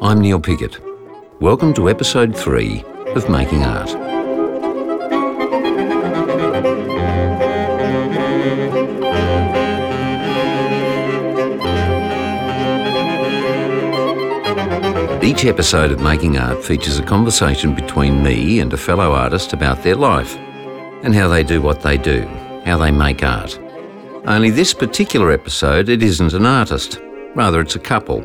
I'm Neil Pickett. Welcome to episode 3 of Making Art. Each episode of Making Art features a conversation between me and a fellow artist about their life and how they do what they do, how they make art. Only this particular episode, it isn't an artist, rather, it's a couple.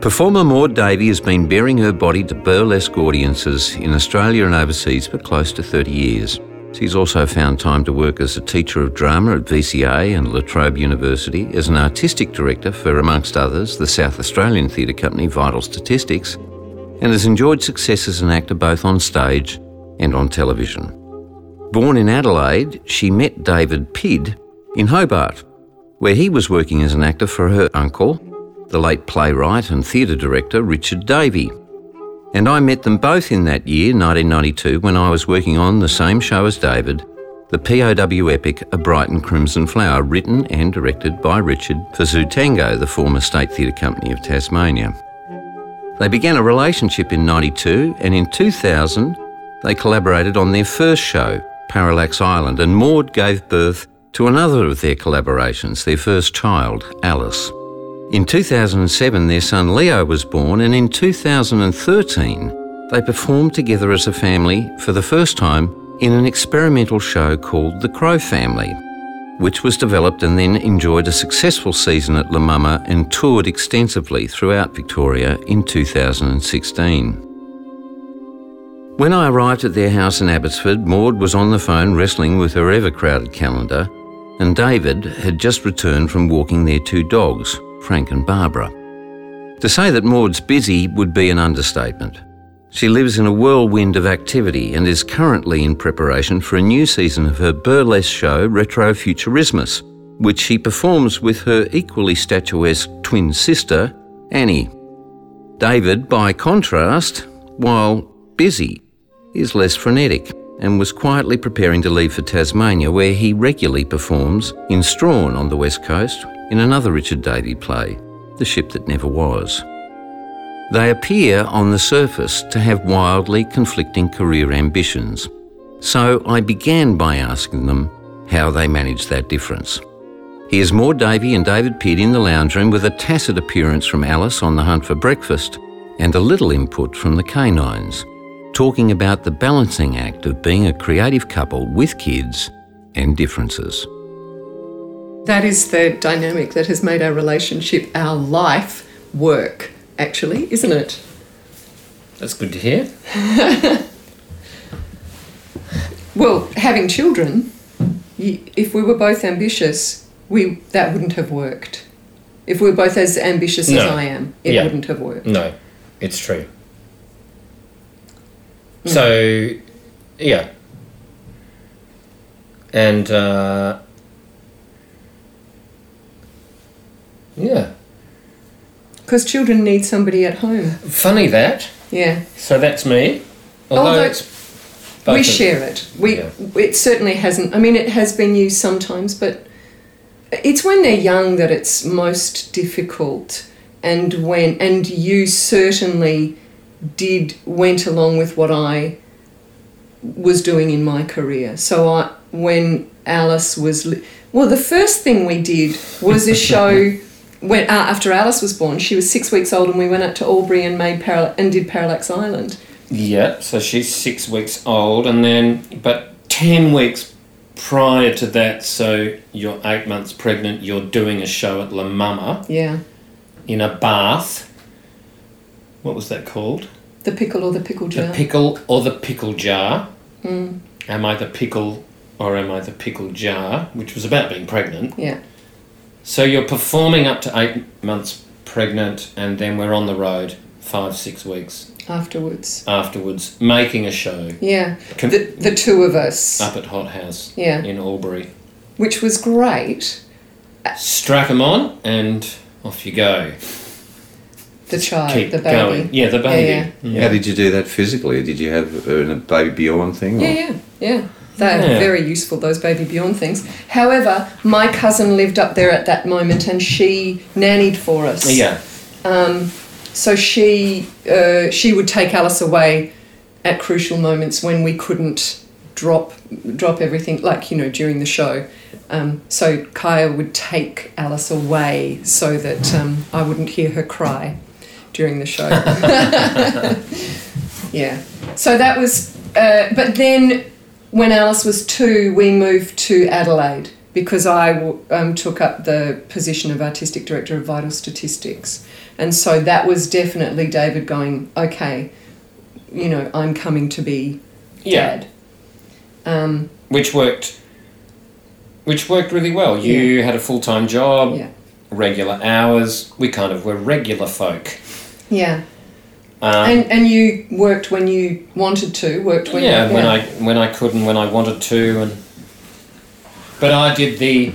Performer Maud Davey has been bearing her body to burlesque audiences in Australia and overseas for close to 30 years. She's also found time to work as a teacher of drama at VCA and La Trobe University, as an artistic director for, amongst others, the South Australian theatre company Vital Statistics, and has enjoyed success as an actor both on stage and on television. Born in Adelaide, she met David Pidd in Hobart, where he was working as an actor for her uncle, the late playwright and theatre director Richard Davey. And I met them both in that year, 1992, when I was working on the same show as David, the POW epic A Brighton Crimson Flower, written and directed by Richard for Zootango, the former State Theatre Company of Tasmania. They began a relationship in 92, and in 2000, they collaborated on their first show, Parallax Island, and Maud gave birth to another of their collaborations, their first child, Alice. In 2007, their son Leo was born, and in 2013, they performed together as a family for the first time in an experimental show called The Crow Family, which was developed and then enjoyed a successful season at La Mama and toured extensively throughout Victoria in 2016. When I arrived at their house in Abbotsford, Maud was on the phone wrestling with her ever crowded calendar, and David had just returned from walking their two dogs, Frank and Barbara. To say that Maud's busy would be an understatement. She lives in a whirlwind of activity and is currently in preparation for a new season of her burlesque show, Retro Futurismus, which she performs with her equally statuesque twin sister, Annie. David, by contrast, while busy, is less frenetic and was quietly preparing to leave for Tasmania, where he regularly performs in Strahan on the west coast in another Richard Davey play, The Ship That Never Was. They appear on the surface to have wildly conflicting career ambitions, so I began by asking them how they manage that difference. Here's Maud Davey and David Pidd in the lounge room with a tacit appearance from Alice on the hunt for breakfast and a little input from the canines talking about the balancing act of being a creative couple with kids and differences. That is the dynamic that has made our relationship, our life, work, actually, isn't it? That's good to hear. well, having children, if we were both ambitious, we that wouldn't have worked. If we were both as ambitious no. as I am, it yeah. wouldn't have worked. No, it's true. Mm. So, yeah. And, uh, yeah. Because children need somebody at home. Funny that. Yeah. So that's me. Although, Although it's we share it. We yeah. it certainly hasn't. I mean, it has been used sometimes, but it's when they're young that it's most difficult, and when and you certainly did went along with what I was doing in my career. So I when Alice was well, the first thing we did was a show. when uh, after Alice was born, she was six weeks old, and we went out to Albury and made Paral- and did Parallax Island. Yeah, so she's six weeks old, and then but ten weeks prior to that, so you're eight months pregnant. You're doing a show at La Mama. Yeah. In a bath. What was that called? The pickle or the pickle jar. The pickle or the pickle jar. Mm. Am I the pickle or am I the pickle jar? Which was about being pregnant. Yeah. So you're performing up to eight months pregnant, and then we're on the road five, six weeks afterwards. Afterwards, making a show. Yeah. Com- the, the two of us. Up at Hot House. Yeah. In Albury. Which was great. Strap them on, and off you go the child, keep the baby. Going. Yeah, the baby. Yeah, yeah. How did you do that physically? Did you have a baby Bjorn thing? Or? Yeah, yeah, yeah. They're Yeah. very useful, those Baby Bjorn things. However, my cousin lived up there at that moment and she nannied for us. Yeah. Um, so she uh, she would take Alice away at crucial moments when we couldn't drop drop everything, like you know during the show. Um, so Kaya would take Alice away so that um, I wouldn't hear her cry during the show. yeah. So that was. Uh, but then, when Alice was two, we moved to Adelaide because I w- um, took up the position of artistic director of Vital Statistics, and so that was definitely David going, okay, you know, I'm coming to be Yeah. dad. Um, Which worked. Which worked really well. You had a full time job, yeah. regular hours. We kind of were regular folk. Yeah. Um, and and you worked when you wanted to. Worked when yeah, you, when I when I could and when I wanted to, and but I did the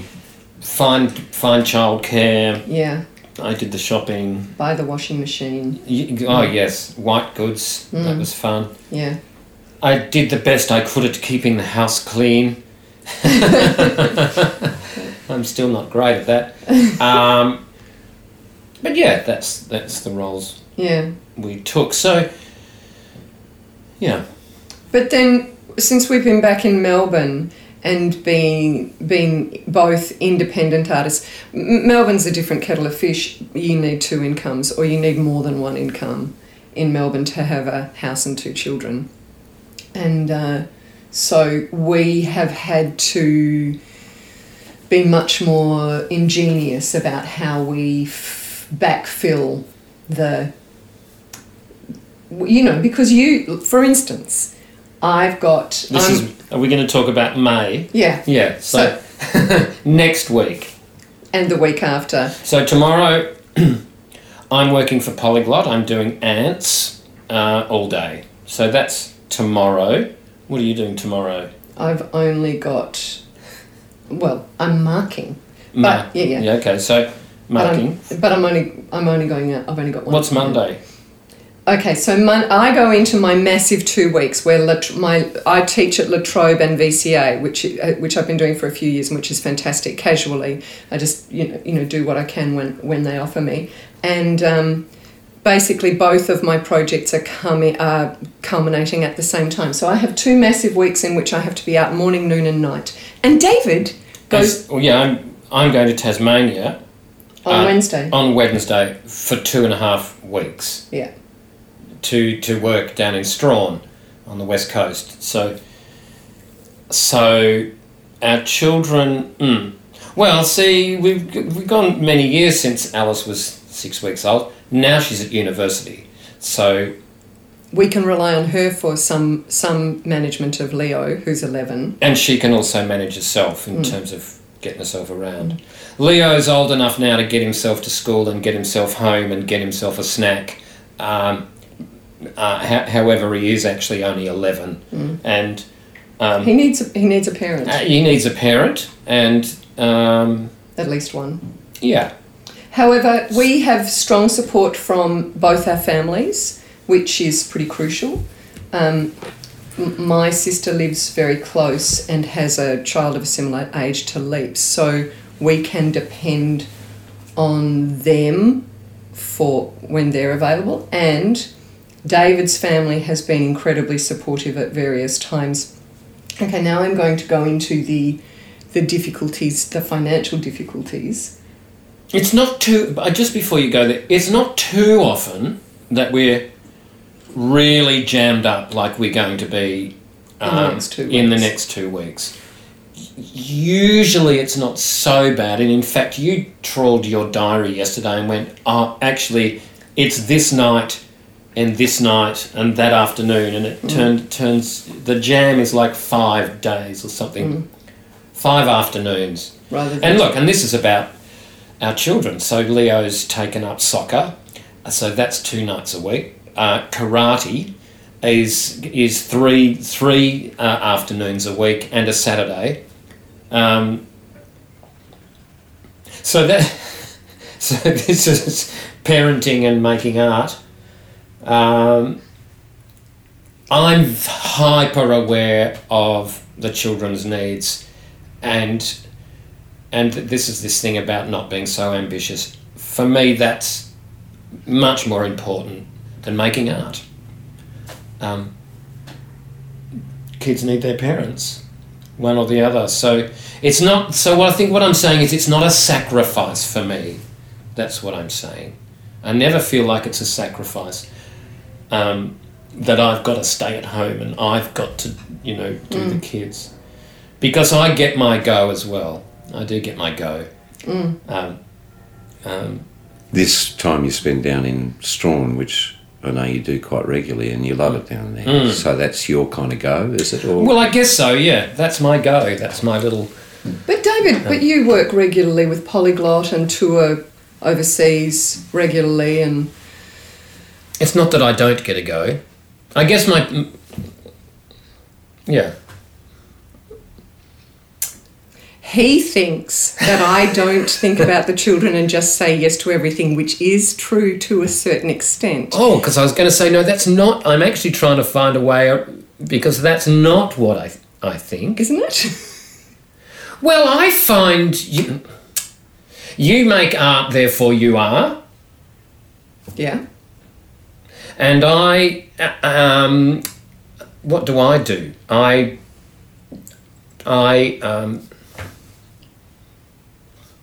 find find childcare. yeah I did the shopping. buy the washing machine. Y- Oh yes, white goods. That Mm. was fun. Yeah. I did the best I could at keeping the house clean. I'm still not great at that. Um, but yeah, that's that's the roles Yeah. we took. So yeah, But then, since we've been back in Melbourne and being being both independent artists, M- Melbourne's a different kettle of fish. You need two incomes, or you need more than one income in Melbourne to have a house and two children. And uh, so we have had to be much more ingenious about how we f- backfill the you know, because you, for instance, I've got. this I'm- is. Are we going to talk about May? Yeah, Yeah. So, next week. and the week after. So tomorrow, I'm working for Polyglot. I'm doing ants uh, all day. So that's tomorrow. What are you doing tomorrow? I've only got. Well, I'm marking. Ma- But, yeah, yeah. Okay. So marking. But I'm, but I'm only. I'm only going out. I've only got one. What's Monday? Okay, so mon- I go into my massive two weeks where Lat- my I teach at La Trobe and VCA, which uh, which I've been doing for a few years, and which is fantastic. Casually, I just you know you know do what I can when when they offer me, and um, basically both of my projects are coming are culminating at the same time. So I have two massive weeks in which I have to be out morning, noon, and night. And David goes As- well, yeah, I'm I'm going to Tasmania on uh, Wednesday. on Wednesday for two and a half weeks Yeah, to to work down in Strahan on the west coast. So so our children. Mm, well, see, we've we've gone many years since Alice was six weeks old. Now she's at university, so we can rely on her for some some management of Leo, who's eleven. and she can also manage herself in Mm. terms of getting herself around. Leo's old enough now to get himself to school and get himself home and get himself a snack. Um, uh, ho- however, he is actually only eleven, Mm. and um, He needs a, he needs a parent, uh, he needs a parent, and um, at least one. yeah, However, we have strong support from both our families, which is pretty crucial. Um, my sister lives very close and has a child of a similar age to Leo's, so we can depend on them for when they're available. And David's family has been incredibly supportive at various times. Okay, now I'm going to go into the the difficulties, the financial difficulties. it's not too. Just before you go there, it's not too often that we're really jammed up like we're going to be In the um, next two in the weeks. next two weeks. Usually it's not so bad, and in fact, you trawled your diary yesterday and went, "Oh, actually, it's this night." And this night and that afternoon, and it turned turns the jam is like five days or something, five afternoons. rather And look, and this is about our children. So Leo's taken up soccer, so that's two nights a week. Uh, karate is is three three uh, afternoons a week and a Saturday. Um, so that so this is parenting and making art. Um, I'm hyper aware of the children's needs, and and this is this thing about not being so ambitious. For me, that's much more important than making art. Um, kids need their parents, one or the other. So it's not. So what I think what I'm saying is it's not a sacrifice for me. That's what I'm saying. I never feel like it's a sacrifice. Um, that I've got to stay at home and I've got to, you know, do the kids. Because I get my go as well. I do get my go. Um, um, This time you spend down in Strahan, which I know you do quite regularly, and you love it down there. So that's your kind of go, is it? Or well, I guess so, yeah. That's my go. That's my little. But David, but you work regularly with Polyglot and tour overseas regularly, and It's not that I don't get a go. I guess my. mm, Yeah. He thinks that I don't think about the children and just say yes to everything, which is true to a certain extent. Oh, because I was going to say, no, that's not. I'm actually trying to find a way, because that's not what I, I think. Isn't it? Well, I find you, you make art, therefore you are, yeah. and I, um, what do I do? I, I, um,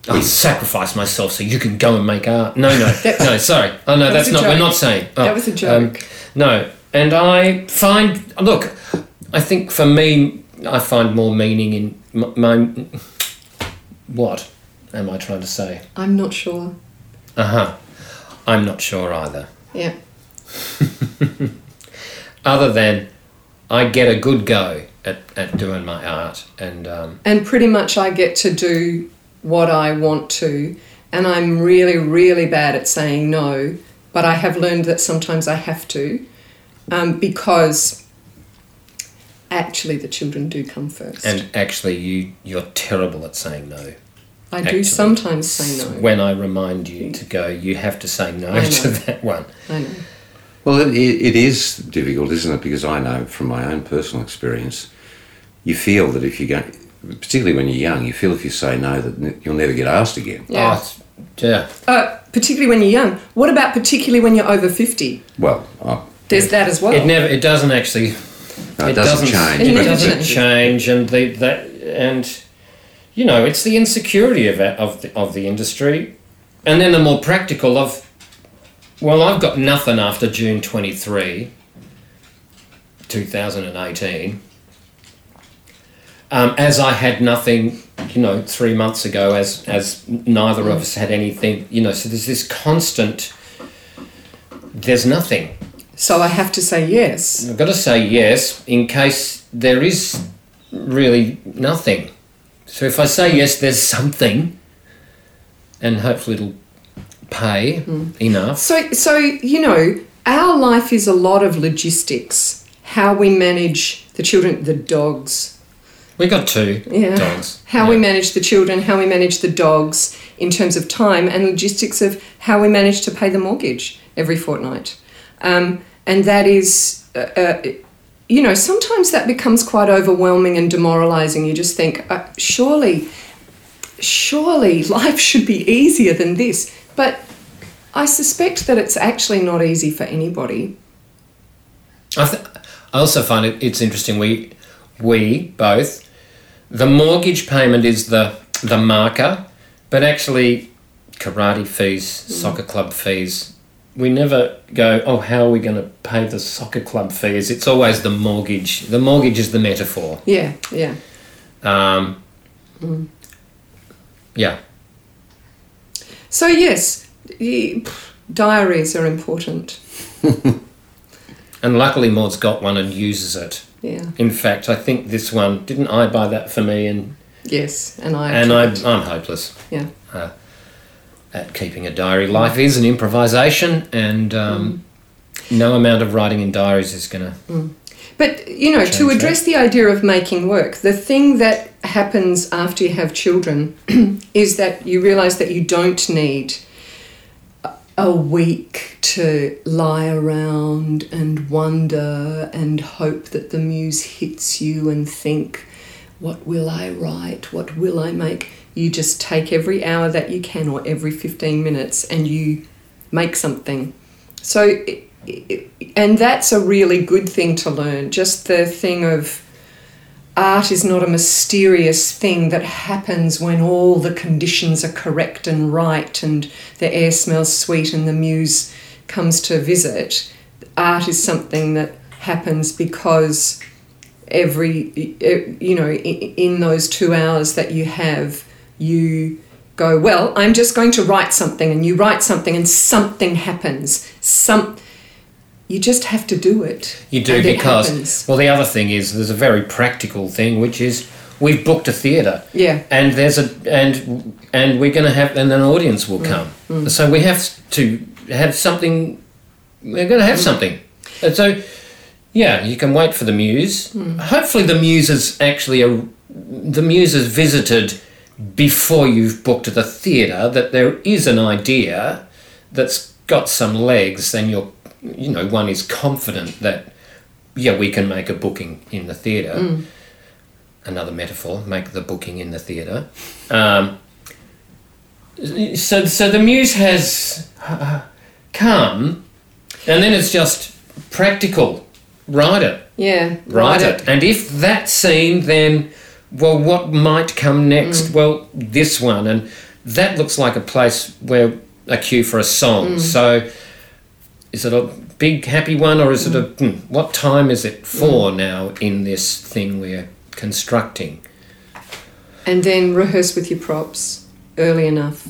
I sacrifice myself so you can go and make art. No, no, no. Sorry. Oh no, That that's not. We're not saying. Oh, That was a um, joke. no, and I find look. I think for me, I find more meaning in my, my what am I trying to say? I'm not sure. Uh huh. I'm not sure either. Yeah. Other than I get a good go at, at doing my art, and um, And pretty much I get to do what I want to, and I'm really, really bad at saying no, but I have learned that sometimes I have to um, because actually the children do come first. and actually, you you're terrible at saying no. I do sometimes say no. When I remind you to go, you have to say no to that one. I know. Well, it, it is difficult, isn't it? Because I know from my own personal experience, you feel that if you go, particularly when you're young, you feel if you say no that you'll never get asked again. Yeah. Oh, yeah. Uh, particularly when you're young. What about particularly when you're over 50? Well, oh, There's that as well. It never. It doesn't actually. no, it, doesn't, It change. It never but doesn't change, and the that and you know it's the insecurity of it, of the, of the industry, and then the more practical of. Well, I've got nothing after June twenty three. 2018. Um, as I had nothing, you know, three months ago, as as neither of us had anything, you know. So there's this constant. There's nothing. so I have to say yes. I've got to say yes in case there is really nothing. So if I say yes, there's something, and hopefully it'll pay enough. So, so you know, our life is a lot of logistics. How we manage the children, the dogs. We got two Yeah. dogs. How we manage the children, how we manage the dogs in terms of time, and logistics of how we manage to pay the mortgage every fortnight. Um, and that is, uh, uh, you know, sometimes that becomes quite overwhelming and demoralizing. You just think, uh, surely, surely life should be easier than this. But I suspect that it's actually not easy for anybody. I, th- I also find it it's interesting. We we both the mortgage payment is the the marker, but actually karate fees, soccer club fees. We never go. Oh, how are we going to pay the soccer club fees? It's always the mortgage. The mortgage is the metaphor. Yeah, yeah. Um, Yeah. So, yes, y- pff, diaries are important. And luckily, Maud's got one and uses it. Yeah, In fact, I think this one didn't I buy that for me, and yes, and I. and I, I'm hopeless Yeah. Uh, at keeping a diary. Life is an improvisation, and um, mm. no amount of writing in diaries is going to. Mm. But you know, to address the idea of making work, the thing that happens after you have children is that you realise that you don't need a- week to lie around and wonder and hope that the muse hits you and think, what will I write? What will I make? You just take every hour that you can or every 15 minutes and you make something. So, and that's a really good thing to learn. Just the thing of art is not a mysterious thing that happens when all the conditions are correct and right and the air smells sweet and the muse comes to visit. Art is something that happens because every, you know, in those two hours that you have, you go, well, I'm just going to write something, and you write something, and something happens. Some, you just have to do it. You do because well, the other thing is there's a very practical thing, which is we've booked a theatre. Yeah. And there's a and and we're going to have and an audience will mm. come. Mm. So we have to have something. We're going to have mm. something, and so yeah, you can wait for the muse. Mm. Hopefully, the muse is actually a the muse is visited before you've booked the theatre. That there is an idea that's got some legs, then you're you know, one is confident that, yeah, we can make a booking in the theatre. Mm. Another metaphor, make the booking in the theatre. Um, so, so the muse has uh, come, and then it's just practical. Write it. Yeah. Write, write it. it. And if that scene, then, well, what might come next? Mm. Well, this one. And that looks like a place where a cue for a song. Mm. So is it a big happy one or is it a hmm, what time is it for now in this thing we're constructing and then rehearse with your props early enough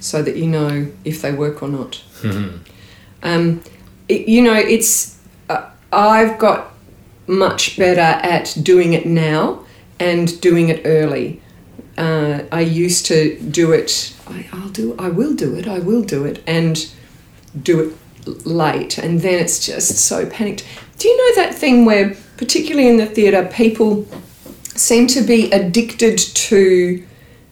so that you know if they work or not mm-hmm. um, it, you know it's uh, i've got much better at doing it now and doing it early uh, I used to do it. I, I'll do. I will do it. I will do it, and do it late and then it's just so panicked. Do you know that thing where, particularly in the theatre, people seem to be addicted to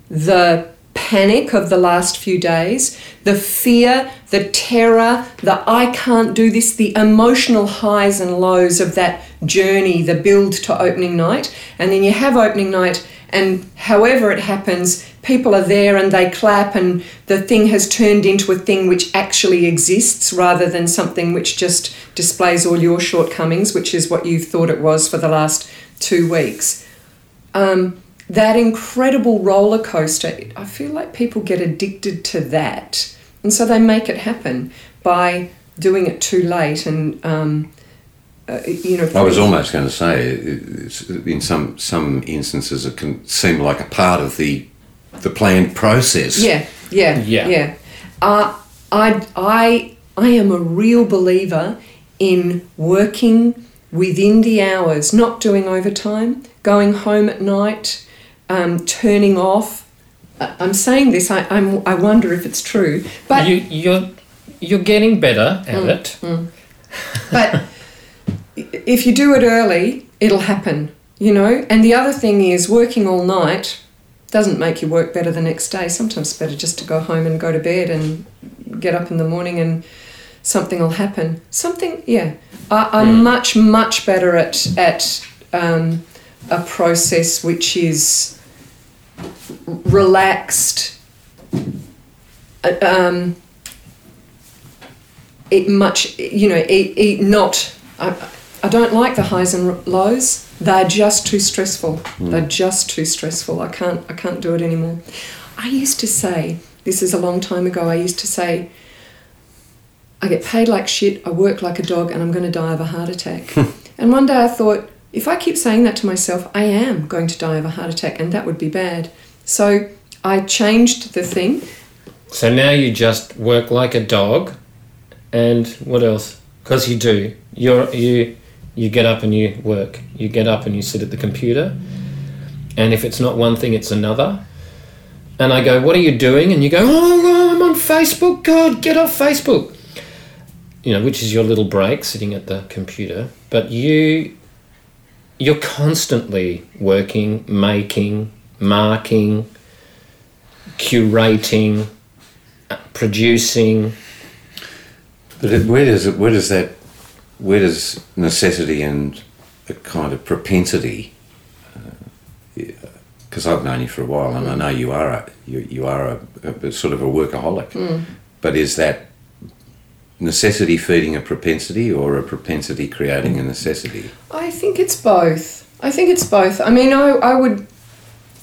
the panic of the last few days, the fear, the terror, the I can't do this, the emotional highs and lows of that journey, the build to opening night. And then you have opening night, and however it happens, people are there and they clap, and the thing has turned into a thing which actually exists rather than something which just displays all your shortcomings, which is what you've thought it was for the last two weeks. Um, that incredible roller coaster, I feel like people get addicted to that. And so they make it happen by doing it too late and um, uh, you know. I was almost going to say, in some some instances, it can seem like a part of the the planned process. Yeah, yeah, yeah, yeah. Uh, I I I am a real believer in working within the hours, not doing overtime, going home at night, um, turning off. Uh, I'm saying this. I I'm, I wonder if it's true, but you, you're you're getting better at mm, it. Mm. But if you do it early, it'll happen. You know. And the other thing is working all night doesn't make you work better the next day. Sometimes it's better just to go home and go to bed and get up in the morning and something will happen. Something, yeah. I, am much, much better at at um, a process which is relaxed. Uh, um, it much, you know, it, it not. I, I don't like the highs and lows. They're just too stressful. Mm. They're just too stressful. I can't I can't do it anymore. I used to say, this is a long time ago, I used to say, I get paid like shit, I work like a dog, and I'm going to die of a heart attack. and one day I thought, if I keep saying that to myself, I am going to die of a heart attack, and that would be bad. So I changed the thing. So now you just work like a dog, and what else? Because you do. You're you you get up and you work. You get up and you sit at the computer. And if it's not one thing, it's another. And I go, What are you doing? And you go, Oh, I'm on Facebook. God, get off Facebook. You know, which is your little break sitting at the computer. But you, you're constantly working, making, marking, curating, producing, But where does it? Where does that? Where does necessity and a kind of propensity? Uh, because I've known you for a while, and I know you are a you, you are a, a sort of a workaholic. Hmm. But is that necessity feeding a propensity, or a propensity creating a necessity? I think it's both. I think it's both. I mean, I, I would,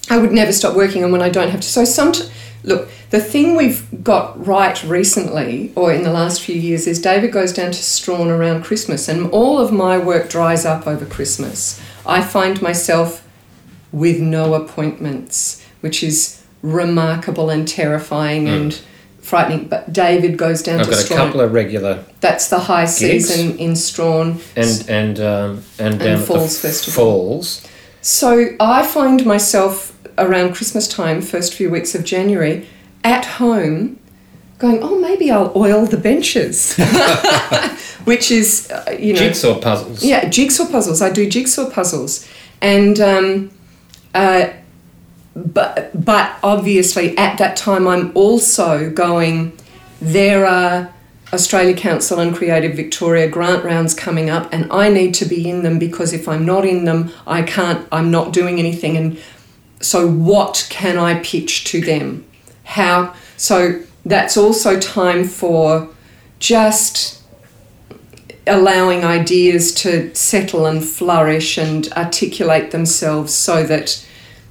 I would never stop working and when I don't have to. So some, look, the thing we've got right recently, or in the last few years, is David goes down to Strahan around Christmas, and all of my work dries up over Christmas. I find myself with no appointments, which is remarkable and terrifying and frightening. But David goes down I've to got a Strahan. couple of regular That's the high Gigs. season in Strahan. and and um, and down at Falls Festival. Falls. So I find myself around Christmas time, first few weeks of January, at home going, oh, maybe I'll oil the benches, which is, uh, you know, Jigsaw puzzles. yeah, jigsaw puzzles. I do jigsaw puzzles, and um, uh, but but obviously at that time I'm also going. There are Australia Council and Creative Victoria grant rounds coming up, and I need to be in them because if I'm not in them, I can't. I'm not doing anything, and so what can I pitch to them? How? So that's also time for just allowing ideas to settle and flourish and articulate themselves so that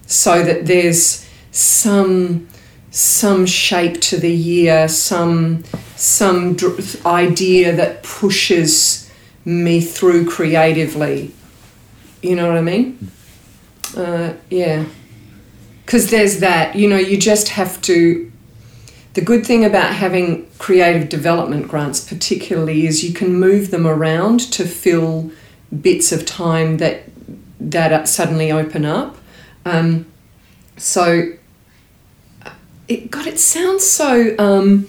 so that there's some some shape to the year some some dr- idea that pushes me through creatively you know what i mean uh, yeah because there's that you know you just have to the good thing about having creative development grants, particularly, is you can move them around to fill bits of time that that suddenly open up. Um, so, it God, it sounds so um,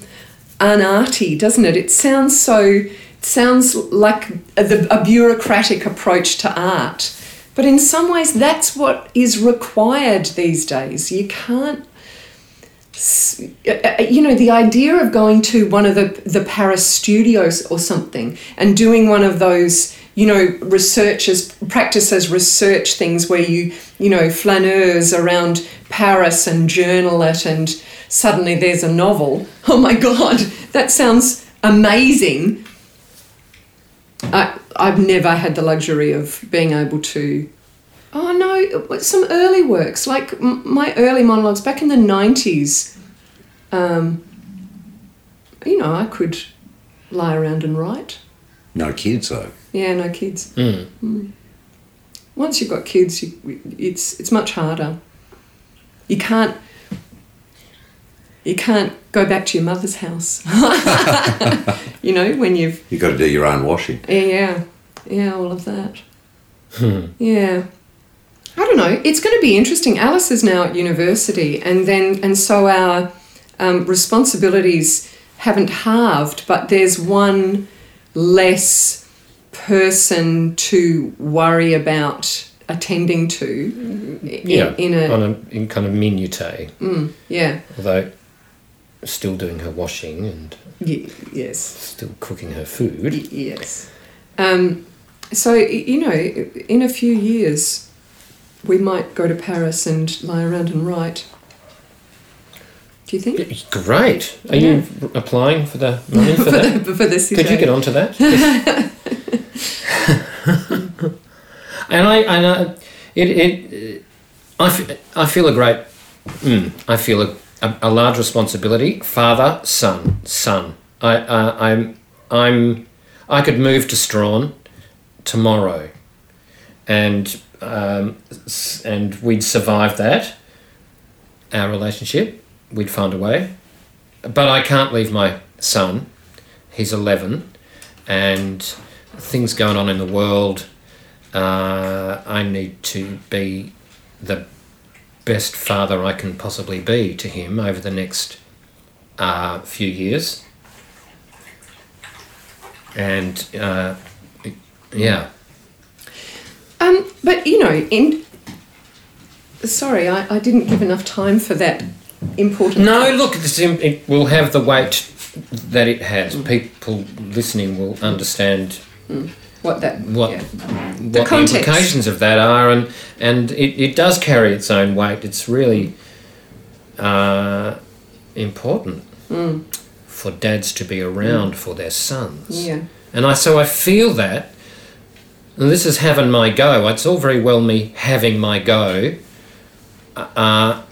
unarty, doesn't it? It sounds so. It sounds like a, a bureaucratic approach to art, but in some ways, that's what is required these days. You can't uh, uh, you know the idea of going to one of the the Paris studios or something and doing one of those you know researchers practices research things where you you know flaneurs around Paris and journal it and suddenly there's a novel oh my god that sounds amazing I I've never had the luxury of being able to Oh no, some early works like m- my early monologues back in the nineties. Um, you know, I could lie around and write. No kids though. Yeah, no kids. Mm. Mm. Once you've got kids, you, it's it's much harder. You can't. You can't go back to your mother's house. you know when you've You've got to do your own washing. yeah, yeah, Yeah, all of that. Yeah. I don't know. It's going to be interesting. Alice is now at university, and then and so our um, responsibilities haven't halved, but there's one less person to worry about attending to. in- Yeah, In a on a in kind of minutiae, yeah. although still doing her washing and Y- yes. still cooking her food. Y- Yes. Um, so, you know, in a few years, we might go to Paris and lie around and write. Do you think? It's Great. Are you applying for the money for for, that? the, for the Could you get onto that? and I, and I, it, it, I, f- I feel a great, mm, I feel a, a, a large responsibility. Father, son, son. I, uh, I'm, I'm, I could move to Strahan tomorrow, and um, and we'd survive that. Our relationship, we'd find a way. But I can't leave my son. He's eleven and things going on in the world. Uh, I need to be the best father I can possibly be to him over the next uh, few years. And uh, yeah, Um, but, you know, in. Sorry, I, I didn't give enough time for that important. no. Look, this, im- it will have the weight that it has. People listening will understand What that? what yeah. what The the, implications of that are, and and it, it does carry its own weight. It's really uh, important for dads to be around for their sons. Yeah. And I so I feel that, and this is having my go. It's all very well me having my go, uh,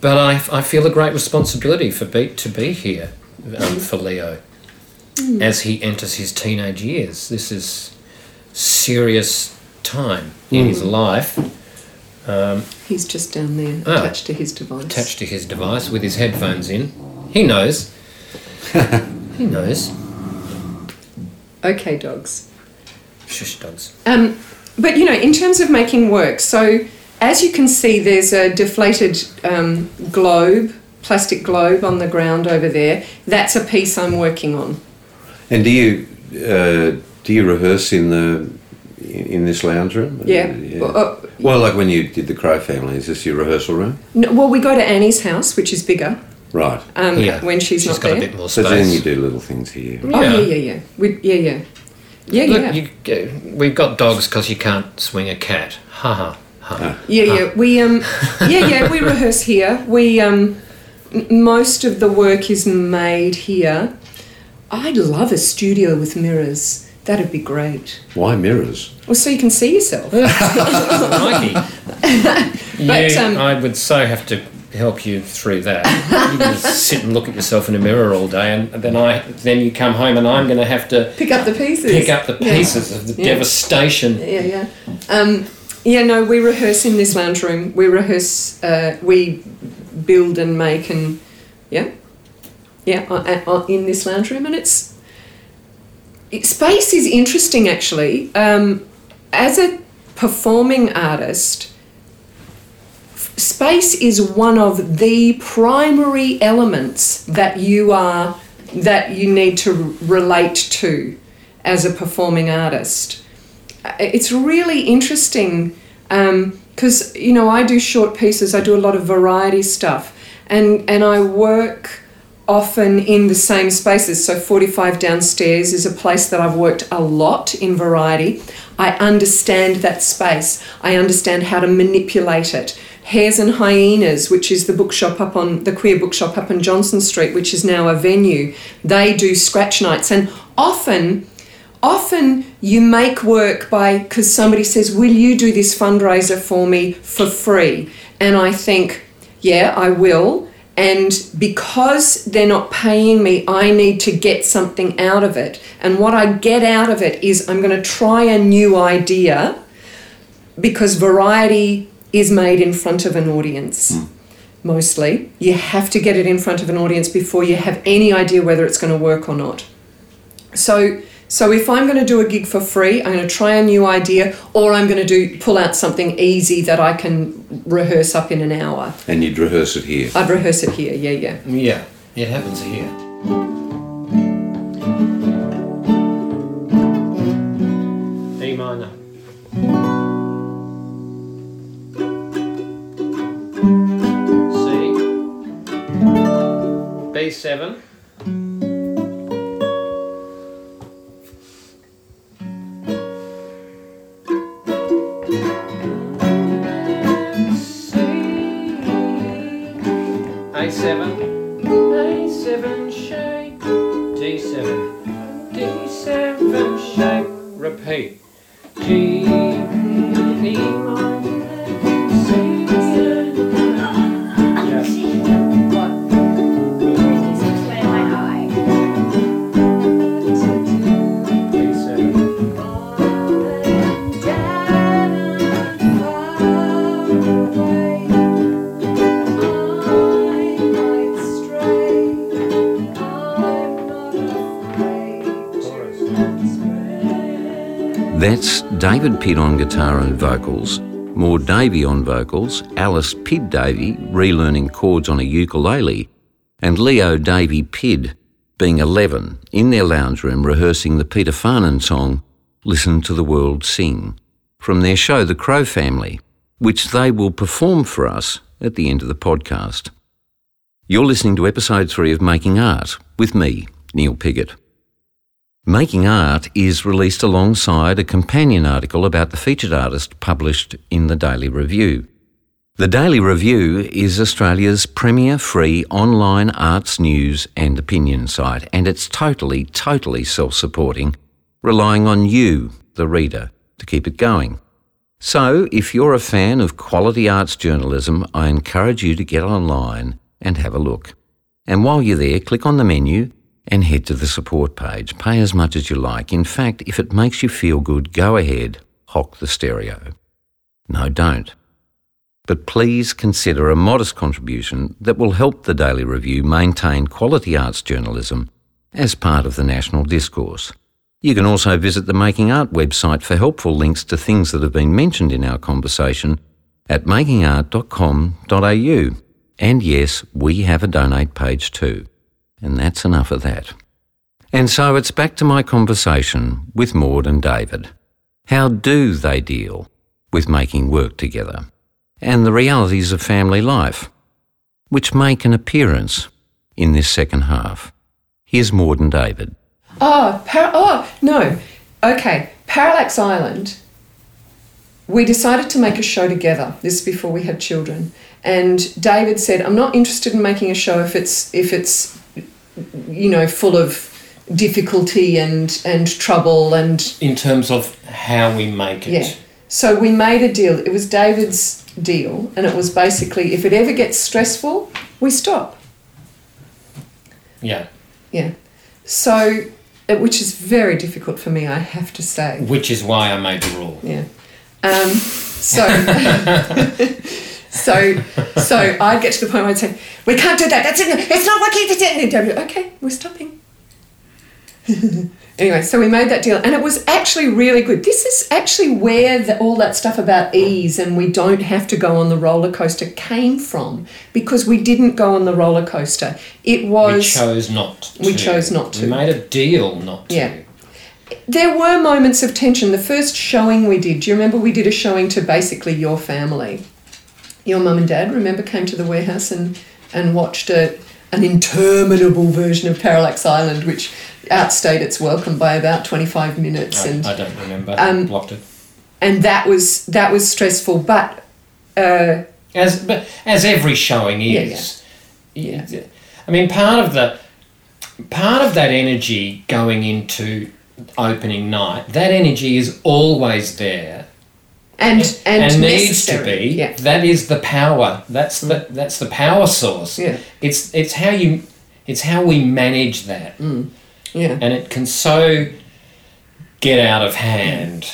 but I, I feel a great responsibility for be, to be here um, for Leo as he enters his teenage years. This is serious time in his life, He's just down there, Ah. attached to his device. attached to his device with his headphones in. He knows. he knows. Okay, dogs. Shush dogs. Um, but you know, in terms of making work, so as you can see, there's a deflated um, globe, plastic globe on the ground over there. That's a piece I'm working on. And do you uh, do you rehearse in the in, in this lounge room? Yeah. Well, uh, well, like when you did the Crow family, is this your rehearsal room? No, well, we go to Annie's house, which is bigger Right. um, Yeah. when she's, not got there. a bit more So space. then you do little things here. Oh Yeah. yeah, yeah, yeah. We, yeah, yeah, yeah, Look, yeah. you, uh, we've got dogs because you can't swing a cat. Ha ha ha. Yeah, yeah. We um, yeah, yeah. We rehearse here. We um, m- most of the work is made here. I'd love a studio with mirrors. That'd be great. Why mirrors? Well, so you can see yourself. Mikey. But, you, um, I would so have to help you through that. You can just sit and look at yourself in a mirror all day, and then I then you come home, and I'm going to have to Pick up the pieces. pick up the Yeah. pieces of the Yeah. devastation. Yeah, yeah. Um, yeah, no, we rehearse in this lounge room. We rehearse. Uh, we build and make and yeah, yeah, in this lounge room, and it's it, space is interesting actually. Um, as a performing artist, space is one of the primary elements that you are that you need to relate to as a performing artist it's really interesting because you know I do short pieces. I do a lot of variety stuff, and and I work often in the same spaces. So forty five downstairs is a place that I've worked a lot in variety. I understand that space. I understand how to manipulate it. Hares and Hyenas, which is the bookshop up on the queer bookshop up on Johnston Street, which is now a venue, they do scratch nights, and often often you make work by because somebody says will you do this fundraiser for me for free and i think yeah i will and because they're not paying me i need to get something out of it. And what i get out of it is i'm going to try a new idea because variety is made in front of an audience hmm. mostly. You have to get it in front of an audience before you have any idea whether it's going to work or not. So so if I'm going to do a gig for free, I'm going to try a new idea, or I'm going to do pull out something easy that I can rehearse up in an hour. And you'd rehearse it here. I'd rehearse it here. Yeah, yeah. Yeah, it happens here. D minor. C. B7. David Pidd on guitar and vocals, Maud Davey on vocals, Alice Pidd Davey relearning chords on a ukulele, and Leo Davey Pidd being 11 in their lounge room rehearsing the Peter Farnan song Listen to the World Sing from their show The Crow Family, which they will perform for us at the end of the podcast. You're listening to episode three of Making Art with me, Neil Piggott. Making Art is released alongside a companion article about the featured artist published in the Daily Review. The Daily Review is Australia's premier free online arts news and opinion site, and it's totally, totally self supporting, relying on you, the reader, to keep it going. So, if you're a fan of quality arts journalism, I encourage you to get online and have a look. And while you're there, click on the menu and head to the support page. Pay as much as you like. In fact, if it makes you feel good, go ahead, hock the stereo. No, don't. But please consider a modest contribution that will help the Daily Review maintain quality arts journalism as part of the national discourse. You can also visit the Making Art website for helpful links to things that have been mentioned in our conversation at makingart.com.au. And yes, we have a donate page too. And that's enough of that. And so it's back to my conversation with Maud and David. How do they deal with making work together? And the realities of family life, which make an appearance in this second half. Here's Maud and David. Oh, par- oh no. Okay, Parallax Island. We decided to make a show together. This is before we had children, and David said, "I'm not interested in making a show if it's if it's, you know, full of difficulty and and trouble and In terms of how we make it. yeah." So we made a deal. It was David's deal, and it was basically if it ever gets stressful, we stop. Yeah. Yeah. So, which is very difficult for me, I have to say. Which is why I made the rule. Yeah. Um, so, so, so I'd get to the point where I'd say, "We can't do that. That's it. It's not working." It's it." And okay, we're stopping. anyway, so we made that deal, and it was actually really good. This is actually where the, all that stuff about ease and we don't have to go on the roller coaster came from, because we didn't go on the roller coaster. It was we chose not to. We chose not to. We made a deal not to. Yeah. There were moments of tension. The first showing we did, do you remember we did a showing to basically your family? Your mum and dad, remember, came to the warehouse and, and watched a, an interminable version of Parallax Island, which outstayed its welcome by about 25 minutes. I, and I don't remember. Um, Blocked it. and that was that was stressful, but uh, As but as every showing Yeah, is. Yeah. I mean, part of the part of that energy going into opening night, that energy is always there and and, and, needs to be. Yeah. That is the power. That's the that's the power source. Yeah. It's it's how you it's how we manage that, Yeah. and it can so get out of hand.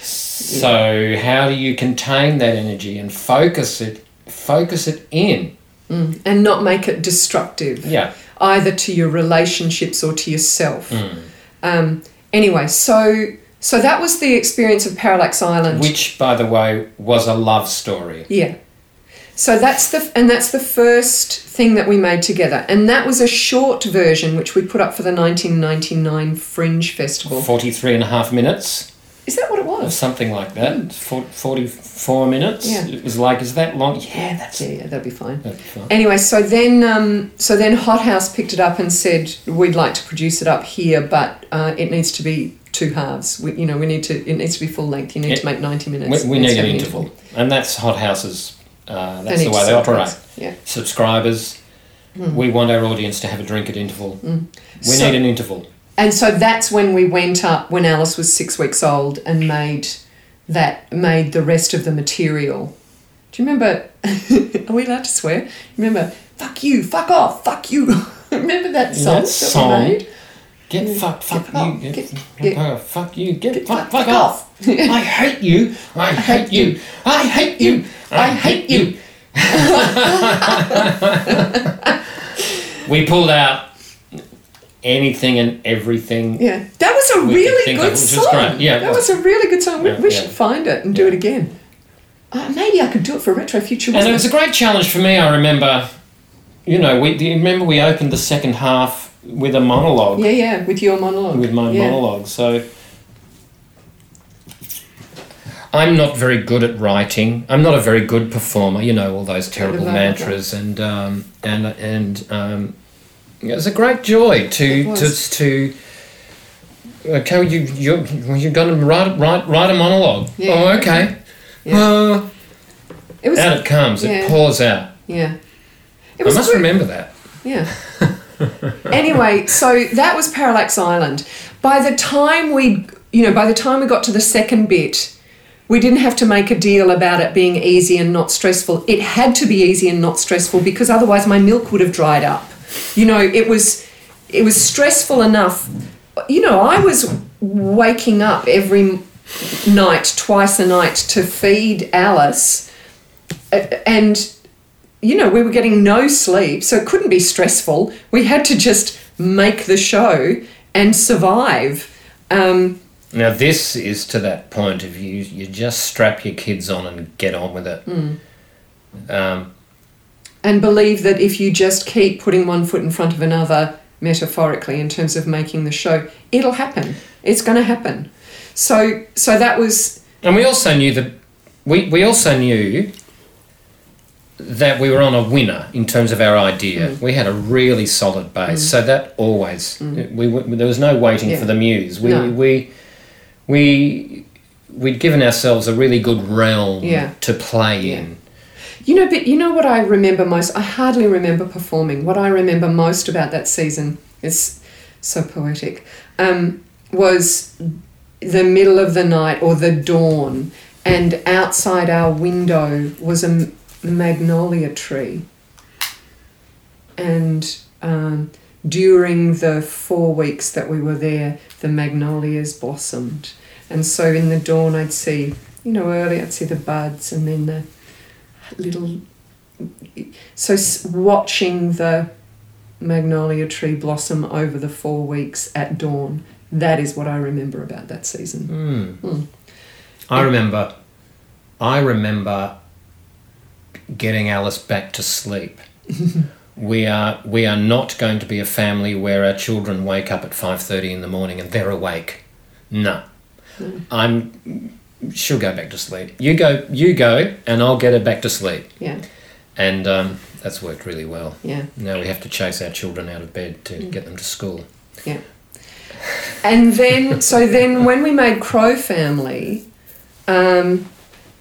So how do you contain that energy and focus it focus it in? and not make it destructive. Yeah. either to your relationships or to yourself. Hmm. Um, anyway, so so that was the experience of Parallax Island. Which, by the way, was a love story. yeah. So that's the and that's the first thing that we made together, and that was a short version which we put up for the 1999 Fringe Festival. 43 and a half minutes, Is that what it or was? something like that. For- 44 minutes. Yeah. It was like, is that long? Yeah, that's Yeah, yeah, that'd be fine. that'd be fine. Anyway, so then, um, so then Hot House picked it up and said we'd like to produce it up here, but uh, it needs to be two halves. We, you know, we need to. It needs to be full length. You need to make ninety minutes. We, we need an interval. And that's Hot House's, uh, that's the way they operate. Yeah. Subscribers, we want our audience to have a drink at interval. We Hmm. So- need an interval. And so that's when we went up when Alice was six weeks old and made that made the rest of the material. Do you remember? are we allowed to swear? Remember? Fuck you! Fuck off! Fuck you! remember that song That that song. we made? Get fuck, fuck fuck you, get, Get- fuck, get- fuck you, get, get fuck, fuck- fuck, fuck off. I hate you, I hate you, I hate you, I hate you. we pulled out anything and everything. Yeah, that was a really good of, song. great. Yeah, that was. was a really good song. We, Yeah, we yeah. should find it and do it again. Uh, maybe I could do it for Retro Future. And it wasn't a great challenge for me. I remember, you know, we remember we opened the second half with a monologue, Yeah, yeah, with your monologue. with my yeah. monologue. So I'm not very good at writing. I'm not a very good performer. You know all those terrible mantras and um, and and um, it was a great joy to was. to to. Okay, you you you're going to write write write a monologue. Yeah. Oh, okay. Yeah. Uh, It was. out it comes. Yeah. It pours out. Yeah. It was I must good. remember that. Yeah. Anyway, so that was Parallax Island. By the time we, you know, by the time we got to the second bit, we didn't have to make a deal about it being easy and not stressful. It had to be easy and not stressful because otherwise my milk would have dried up. You know, it was it was stressful enough. You know, I was waking up every night, twice a night to feed Alice and you know, we were getting no sleep, so it couldn't be stressful. We had to just make the show and survive. Um, Now this is to that point of you. You just strap your kids on and get on with it. Hmm. Um, and believe that if you just keep putting one foot in front of another, metaphorically, in terms of making the show, it'll happen. It's going to happen. So, so that was And we also knew that we, we also knew that we were on a winner in terms of our idea. Mm. We had a really solid base, so that always we, we there was no waiting Yeah. for the muse. We No. we we we'd given ourselves a really good realm Yeah. to play Yeah. in. You know, but you know what I remember most? I hardly remember performing. What I remember most about that season is so poetic. Um, was the middle of the night or the dawn, and outside our window was a magnolia tree. And um, during the four weeks that we were there, the magnolias blossomed. And so in the dawn, I'd see, you know, early I'd see the buds and then the little. So watching the magnolia tree blossom over the four weeks at dawn, that is what I remember about that season. Mm. I remember, I remember getting Alice back to sleep. we are we are not going to be a family where our children wake up at five thirty in the morning and they're awake. No, I'm. She'll go back to sleep. You go, you go, and I'll get her back to sleep. Yeah, And um, that's worked really well. yeah. Now we have to chase our children out of bed to get them to school. Yeah. And then, so then when we made Crow Family, um,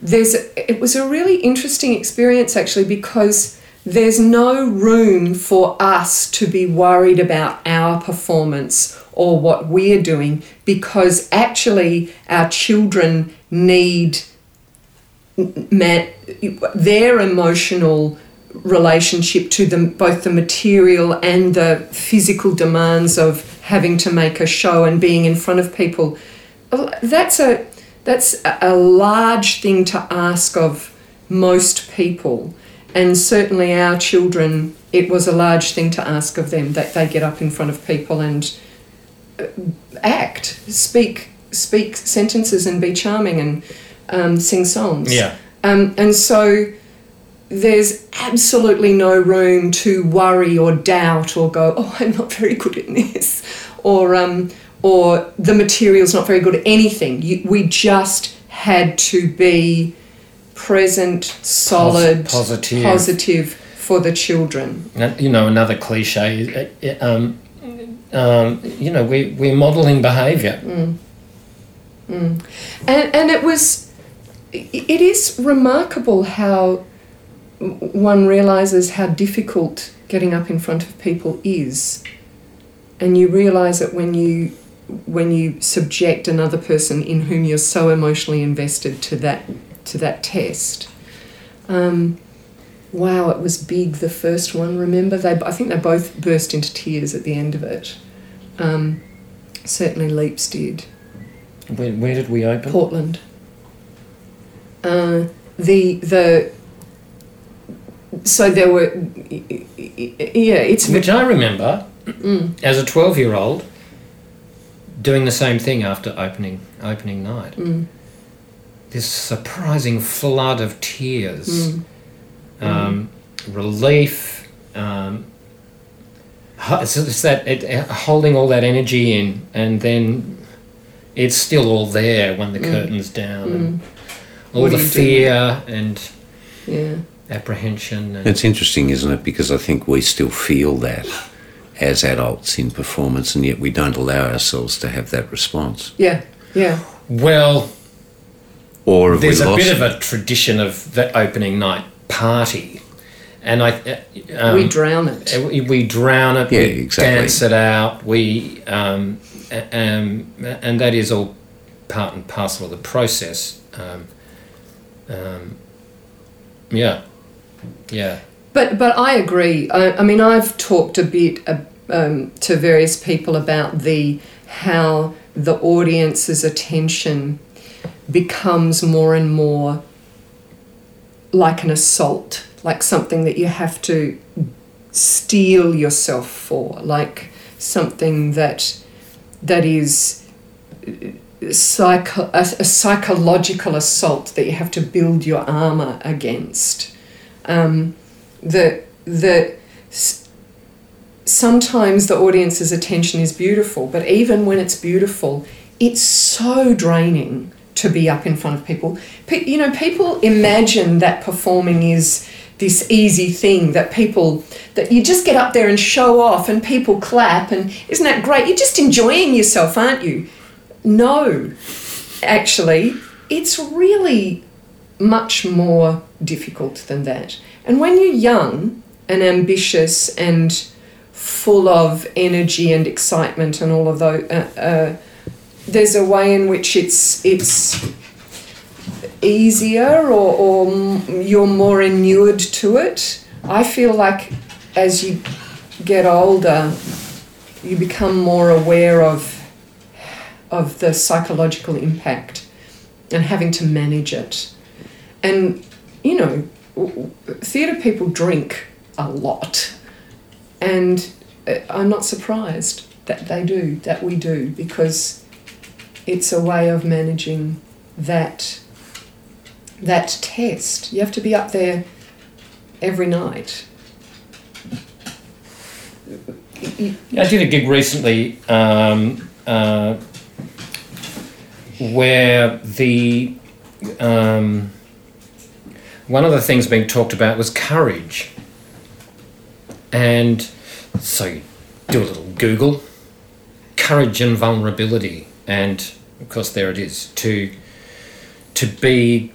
there's it was a really interesting experience actually because there's no room for us to be worried about our performance or what we're doing because actually our children need their emotional relationship to them both the material and the physical demands of having to make a show and being in front of people. That's a that's a- large thing to ask of most people and certainly our children it was a large thing to ask of them that they get up in front of people and uh, act speak speak sentences and be charming and um, sing songs Yeah. um, and so there's absolutely no room to worry or doubt or go, oh, I'm not very good at this, or um, or the material's not very good at anything. You, we just had to be present, solid, positive. positive for the children. You know, another cliche. uh, uh, Um, um, you know, we we're modelling behaviour. And, and it was, it is remarkable how one realizes how difficult getting up in front of people is. And you realize it when you when you subject another person in whom you're so emotionally invested to that to that test. Um, wow, it was big. The first one, remember? They I think they both burst into tears at the end of it. Um, certainly, Leaps did. Where, where did we open? Portland. Uh, the the so there were yeah it's Which I remember Mm. as a twelve-year-old doing the same thing after opening opening night. Mm. This surprising flood of tears, Mm. um, relief. Um, it's, it's that it, uh, holding all that energy in, and then it's still all there when the Mm. curtains down. And, all what the do you do? fear and Yeah. apprehension. And, It's interesting, isn't it? Because I think we still feel that as adults in performance, and yet we don't allow ourselves to have that response. Yeah. Yeah. well, Or have there's we a lost bit of a tradition of the opening night party, and I uh, um, we drown it. Uh, We, we drown it, Yeah, we exactly. dance it out, we, um, um, and that is all part and parcel of the process. Um, um, yeah, yeah, But but I agree. I, I mean, I've talked a bit uh, um, to various people about the how the audience's attention becomes more and more like an assault, like something that you have to steel yourself for, like something that that is psycho- a, a psychological assault that you have to build your armor against. Um, that that sometimes the audience's attention is beautiful, but even when it's beautiful, it's so draining to be up in front of people. Pe- you know, people imagine that performing is this easy thing that people that you just get up there and show off and people clap and isn't that great? You're just enjoying yourself, aren't you? No, actually, it's really much more difficult than that. And when you're young and ambitious and full of energy and excitement and all of those, uh, uh, there's a way in which it's it's easier or, or you're more inured to it. I feel like as you get older, you become more aware of of the psychological impact and having to manage it. And you know, theatre people drink a lot, and I'm not surprised that they do, that we do, because it's a way of managing that that test. You have to be up there every night. I did a gig recently um, uh, where the um, one of the things being talked about was courage, and so do a little Google, courage and vulnerability, and of course there it is to to be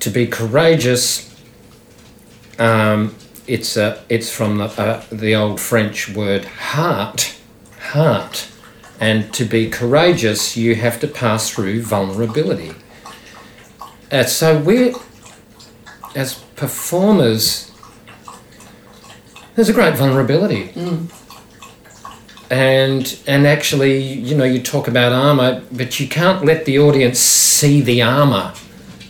to be courageous. Um, it's a, it's from the, uh, the old French word heart, heart, and to be courageous, you have to pass through vulnerability. Uh, so we, as performers, there's a great vulnerability. And and actually, you know, you talk about armor, but you can't let the audience see the armor.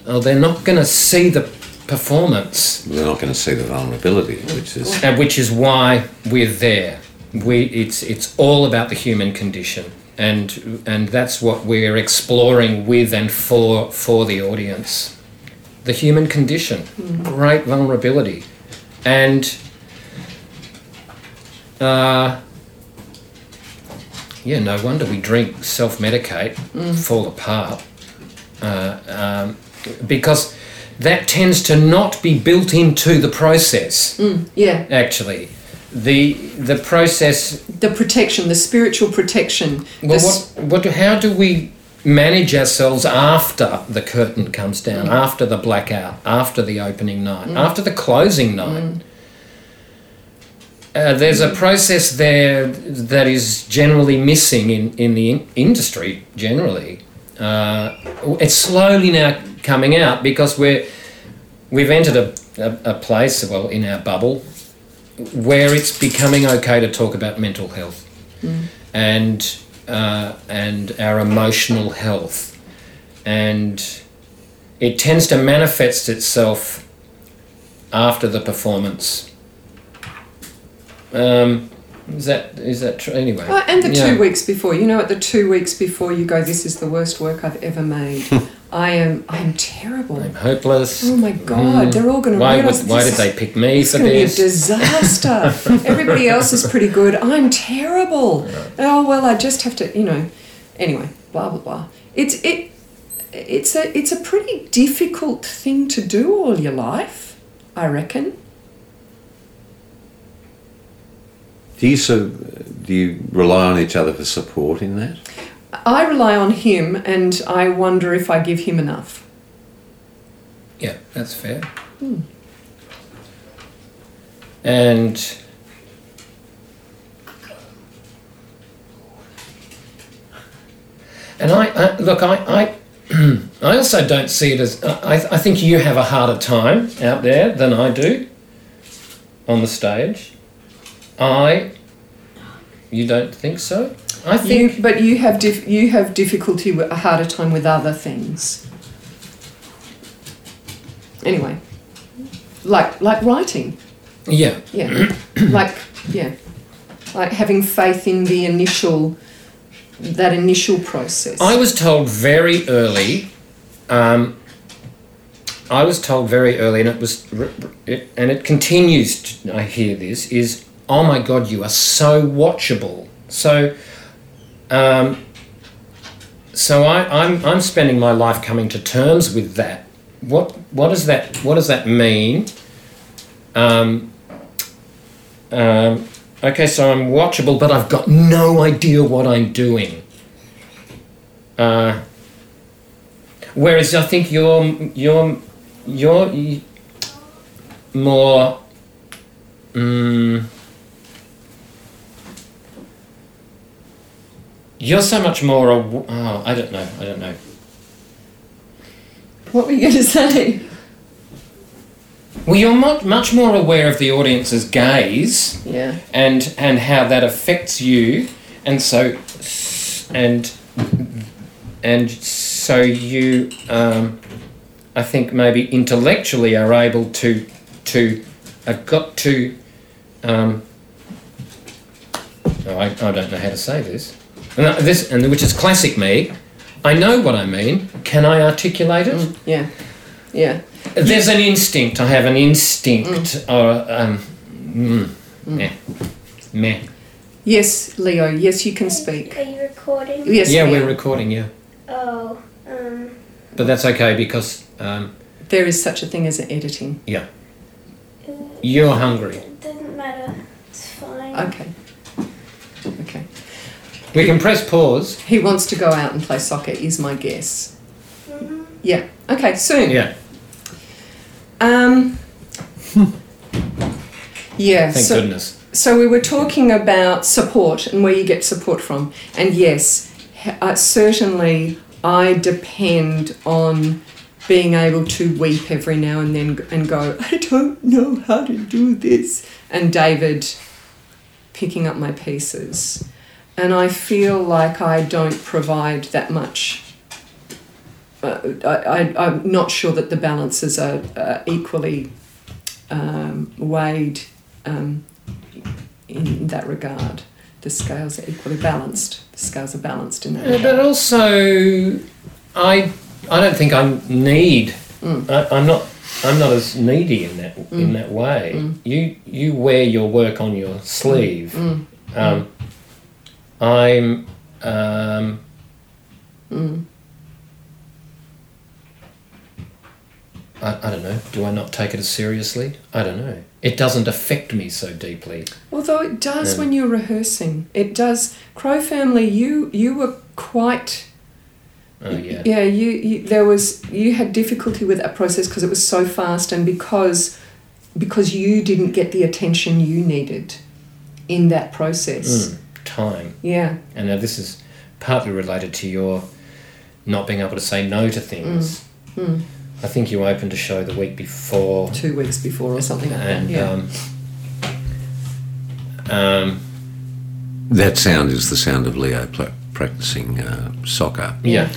Or they're not going to see the performance They're not going to see the vulnerability, which is and which is why we're there. We it's it's all about the human condition, and and that's what we're exploring with and for for the audience. The human condition, great vulnerability, and uh, yeah, no wonder we drink, self medicate, fall apart, uh, um, because that tends to not be built into the process. Yeah, actually the the process the protection, the spiritual protection. the well s- what what how do we manage ourselves after the curtain comes down mm. after the blackout after the opening night mm. after the closing night. Mm. Uh, there's a process there that is generally missing in, in the in- industry generally. Uh, it's slowly now coming out because we're we've entered a, a, a place well in our bubble where it's becoming okay to talk about mental health. And uh, and our emotional health, and it tends to manifest itself after the performance. Um, is that is that true? Anyway, Oh, and the yeah. two weeks before, you know, at the two weeks before you go, this is the worst work I've ever made. I am, I am terrible. I'm hopeless. Oh my God, they're all going to mm. Why, realise would, why did they pick me It's for going to be a this? disaster. Everybody else is pretty good. I'm terrible. Oh well, I just have to, you know. Anyway, blah blah blah. It's it. it's a it's a pretty difficult thing to do all your life, I reckon. Do you so, do you rely on each other for support in that? I rely on him, and I wonder if I give him enough. Yeah, that's fair. Hmm. And and I, I look, I, I, I also don't see it as. I, I think you have a harder time out there than I do on the stage. I, you don't think so? I think You, but you have dif- you have difficulty with a harder time with other things. Anyway, like like writing, yeah. yeah, like yeah, like having faith in the initial that initial process. I was told very early. Um, I was told very early, and it was, it, and it continues. To, I hear this is, oh my god, you are so watchable. So, um, so I, I'm I'm spending my life coming to terms with that. What what does that what does that mean? Um, um, okay, so I'm watchable, but I've got no idea what I'm doing. Uh, whereas I think you're you're you're more. Mm, you're so much more. aw- Oh, I don't know. I don't know. what were you going to say? Well, you're much much more aware of the audience's gaze. Yeah, and and how that affects you and so and and so you um, I think maybe intellectually are able to to have got to um, oh, I, I don't know how to say this and this and which is classic me I know what I mean can I articulate it yeah, yeah. there's an instinct I have an instinct or um, mm, meh meh Yes, Leo. Yes, you can speak. Are you recording? Yes. yeah, Leo. we're recording, yeah. Oh, um, But that's okay because, um, There is such a thing as editing. yeah, you're hungry. it doesn't matter. It's fine. Okay. Okay. We can press pause. He wants to go out and play soccer. Is my guess. Mhm. Yeah. Okay. Soon. Yeah, Um. yeah. thank so, goodness. so we were talking about support and where you get support from, and yes, uh, certainly I depend on being able to weep every now and then and go, I don't know how to do this, and David picking up my pieces, and I feel like I don't provide that much. Uh, I, I, I'm not sure that the balances are uh, equally um, weighed um, in that regard. The scales are equally balanced. The scales are balanced in that Yeah, regard. but also, I I don't think I need. Mm. I, I'm not. I'm not as needy in that in that way. Mm. You you wear your work on your sleeve. Mm. Um, I'm. Um, Mm. I, I don't know. Do I not take it as seriously? I don't know. It doesn't affect me so deeply. Although it does when you're rehearsing. It does. Crow family, you you were quite. Oh yeah. Yeah, you, you there was you had difficulty with that process because it was so fast and because because you didn't get the attention you needed in that process. Mm, time. Yeah. And now this is partly related to your not being able to say no to things. Mm. I think you opened a show the week before, Two weeks before or something like and that. Yeah. um, um, That sound is the sound of Leo pla practicing uh, soccer, yeah,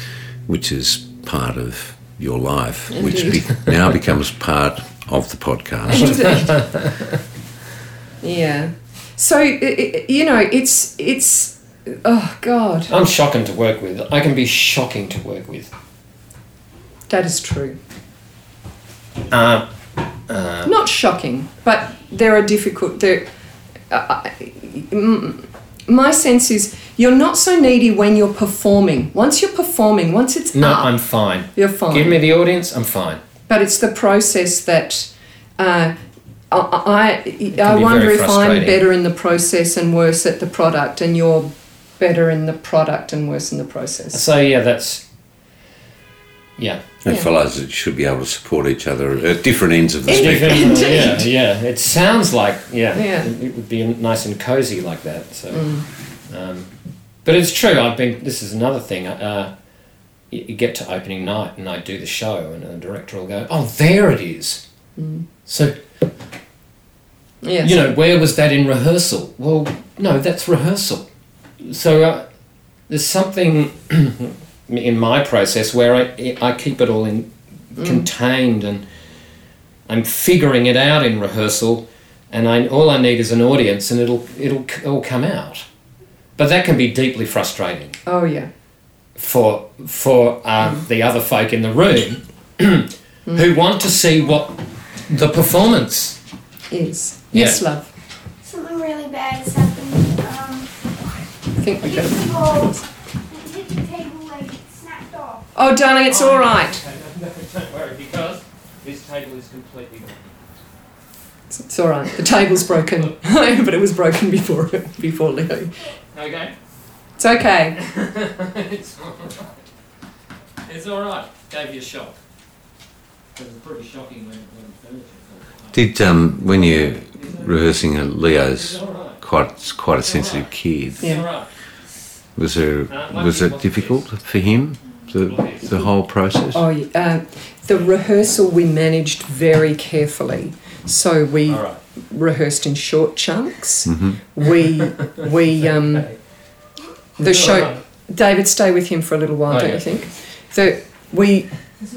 which is part of your life, which be- now becomes part of the podcast. Yeah. So i i you know, it's it's oh god, I'm shocking to work with. I can be shocking to work with. that is true. Uh, uh, Not shocking, but there are difficult. There, uh, mm, my sense is you're not so needy when you're performing. Once you're performing, once it's No, up, I'm fine. you're fine. Give me the audience, I'm fine. but it's the process that uh, I, I, I wonder if I'm better in the process and worse at the product, and you're better in the product and worse in the process. So yeah, that's yeah. And Yeah. fellows that should be able to support each other at different ends of the Indeed. spectrum. Different- yeah, yeah. It sounds like yeah, Yeah. It, it would be nice and cozy like that. So, Mm. um, but it's true. I've been. This is another thing. Uh, you, you get to opening night and I do the show, and the director will go, "Oh, there it is." Mm. So Yes. you know, where was that in rehearsal? Well, no, that's rehearsal. So uh, there's something in my process where I, I keep it all in contained and I'm figuring it out in rehearsal, and I, all I need is an audience, and it'll it'll all come out. But that can be deeply frustrating oh yeah. for for um, the other folk in the room who want to see what the performance. Is Yeah. yes, love. Something really bad has happened. Um, I think we hit got. the ball and hit the table like it snapped off. Oh, darling, it's all right. Don't worry, because this table is completely gone. It's, it's all right. The table's broken, but it was broken before before Leo. Okay. It's okay. it's alright. It's alright. Gave you a shock. It was pretty shocking when, when furniture fell Did um, when you're rehearsing a Leo's alright. quite quite a sensitive kid. Yeah. Was there was it difficult for him the the whole process? Oh, yeah, uh, the rehearsal we managed very carefully. So we Alright. rehearsed in short chunks. Mm-hmm. We we um, the show. David, stay with him for a little while, Oh, don't yeah. you think? The we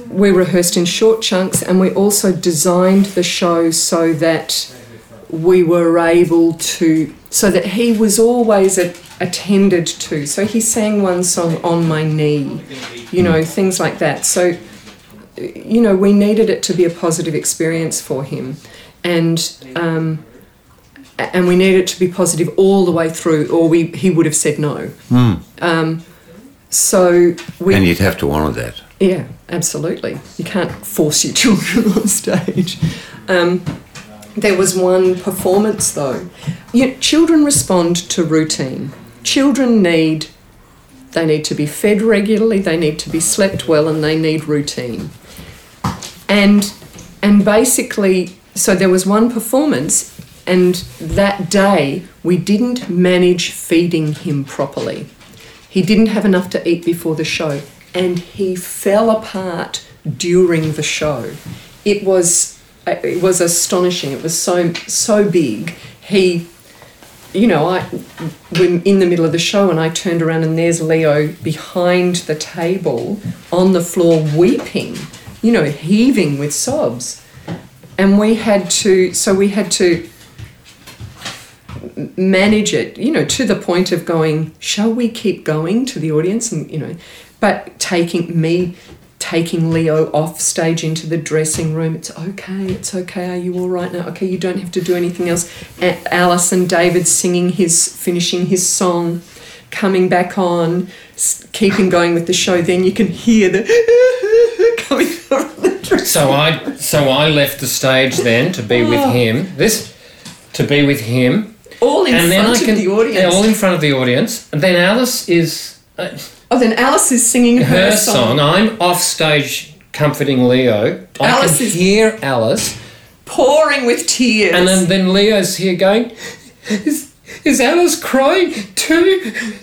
we rehearsed in short chunks, and we also designed the show so that we were able to so that he was always a, attended to. So he sang one song on my knee, you know, things like that. So you know, we needed it to be a positive experience for him, and um, and we needed it to be positive all the way through, or we he would have said no. Um, so we And you'd have to honour that. yeah, absolutely. You can't force your children on stage. Um, there was one performance though. You children respond to routine. Children need they need to be fed regularly, they need to be slept well, and they need routine. And and basically, so there was one performance, and that day we didn't manage feeding him properly. He didn't have enough to eat before the show, and he fell apart during the show. It was uh, it was astonishing. It was so so big. He, you know, I when in the middle of the show, and I turned around, and there's Leo behind the table on the floor weeping, you know, heaving with sobs, and we had to. So we had to manage it, you know, to the point of going, shall we keep going to the audience? And, you know, but taking me, taking Leo off stage into the dressing room, it's okay, it's okay, are you all right now? Okay, you don't have to do anything else. Alice and David singing his, finishing his song, coming back on, keeping going with the show, then you can hear the coming from the dressing So I so I left the stage then to be with him. This to be with him, all in and then front I can of the audience. all in front of the audience. And then Alice is uh, oh, then Alice is singing her, her song. I'm off stage comforting Leo. I Alice can is- hear Alice, pouring with tears. and then, then Leo's here going. Is, is Alice crying too?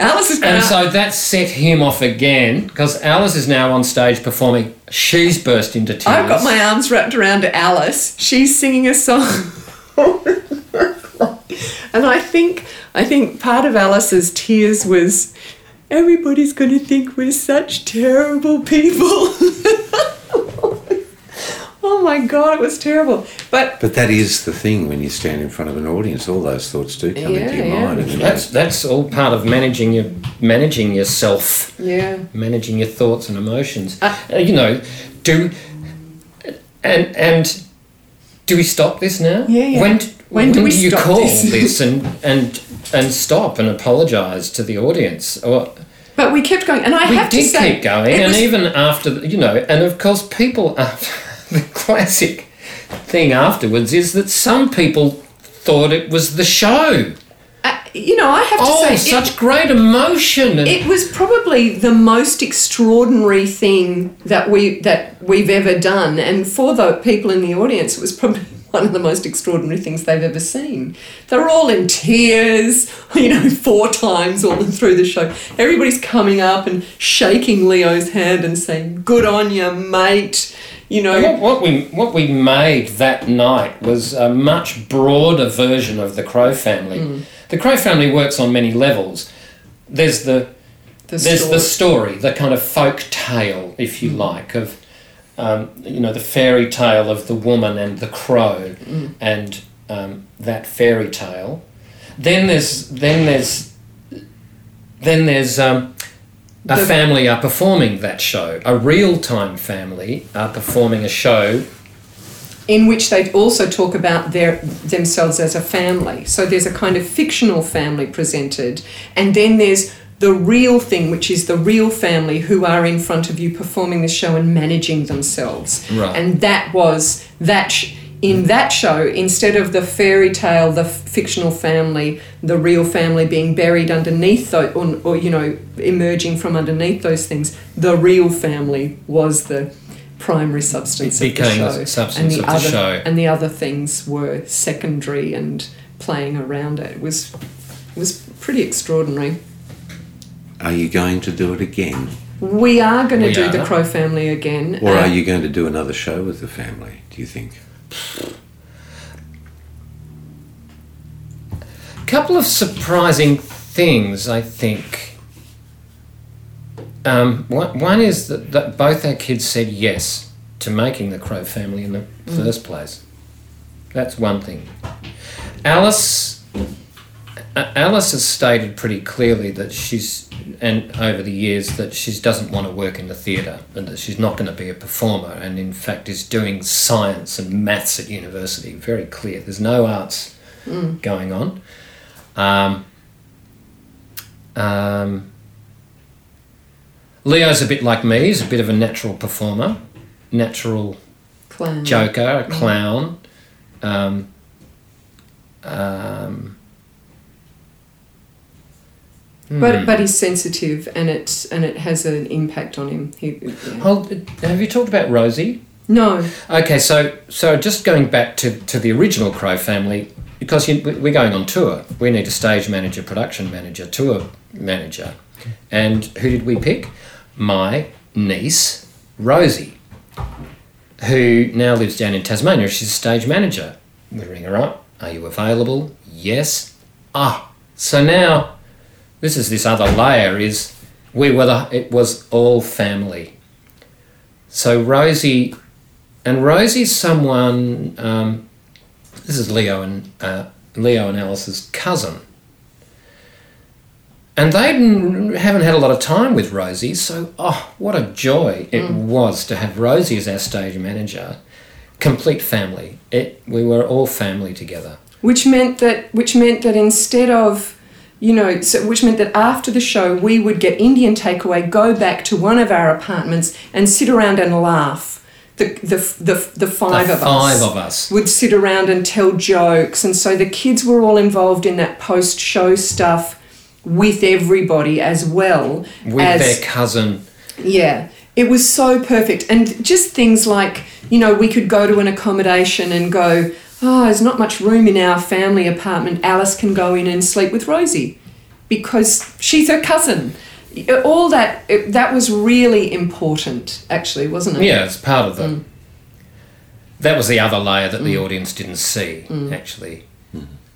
Alice is And so that set him off again because Alice is now on stage performing. She's burst into tears. I've got my arms wrapped around Alice. She's singing a song. and I think I think part of Alice's tears was everybody's going to think we're such terrible people. oh my god, it was terrible. But But that is the thing when you stand in front of an audience. All those thoughts do come Yeah, into your yeah. mind. And That's that's all part of managing your managing yourself, yeah, managing your thoughts and emotions. Uh, Uh, you know, do and and do we stop this now? Yeah, yeah. When When do we you stop call this? this and and and stop and apologise to the audience. Or But we kept going, and I we have did to say, keep going, and was- even after the- you know, and of course, people after the classic thing afterwards is that some people thought it was the show. uh, you know, I have to Oh, say, it- such great emotion! And It was probably the most extraordinary thing that we that we've ever done, and for the people in the audience, it was probably one of the most extraordinary things they've ever seen. They're all in tears, you know, four times all through the show. Everybody's coming up and shaking Leo's hand and saying, "Good on you, mate." You know, what, what we what we made that night was a much broader version of the Crow family. Hmm. The Crow family works on many levels. There's the the there's story. the story, the kind of folk tale, if you like, of um, you know the fairy tale of the woman and the crow, and um, that fairy tale. Then there's then there's then there's um, a The- family are performing that show. A real time family are performing a show. in which they also talk about their themselves as a family. So there's a kind of fictional family presented, and then there's the real thing, which is the real family who are in front of you performing the show and managing themselves. Right. And that was that. Sh- in that show, instead of the fairy tale, the f- fictional family, the real family being buried underneath, those, or, or you know, emerging from underneath those things, the real family was the primary substance of the show. the substance and of the other, show. And the other things were secondary and playing around it. It was it was pretty extraordinary. Are you going to do it again? We are going to We do the. Crow family again. Or uh, are you going to do another show with the family, do you think? A couple of surprising things, I think. Um, one, one is that, that both our kids said yes to making the Crow family in the first place. That's one thing. Alice, uh, Alice has stated pretty clearly that she's, and over the years, that she doesn't want to work in the theatre and that she's not going to be a performer, and in fact is doing science and maths at university. Very clear. There's no arts going on. Um, um, Leo's a bit like me. He's a bit of a natural performer, natural clown. joker, a clown. Um, um, hmm. But but he's sensitive and it and it has an impact on him. He, yeah. Hold, have you talked about Rosie? No, Okay, so so just going back to, to the original Crow family, because you, we- we're going on tour, we need a stage manager, production manager, tour manager, and who did we pick? My niece Rosie, who now lives down in Tasmania. She's a stage manager. We ring her up. Are you available? Yes. Ah, so now this is this other layer. Is we were the, it was all family. So Rosie and Rosie's someone. Um, this is Leo and uh, Leo and Alice's cousin, and they haven't had a lot of time with Rosie. So, oh, what a joy it was to have Rosie as our stage manager. Complete family. It we were all family together. which meant that which meant that instead of you know so which meant that after the show we would get indian takeaway go back to one of our apartments and sit around and laugh the the the, the five the of five us of us. would sit around and tell jokes and so the kids were all involved in that post show stuff with everybody as well With as their cousin. yeah, it was so perfect. And just things like, you know, we could go to an accommodation and go, oh, there's not much room in our family apartment. Alice can go in and sleep with Rosie because she's her cousin. All that, it, that was really important, actually, wasn't it? Yeah, it's part of Mm. the. That was the other layer that the audience didn't see, Mm. actually.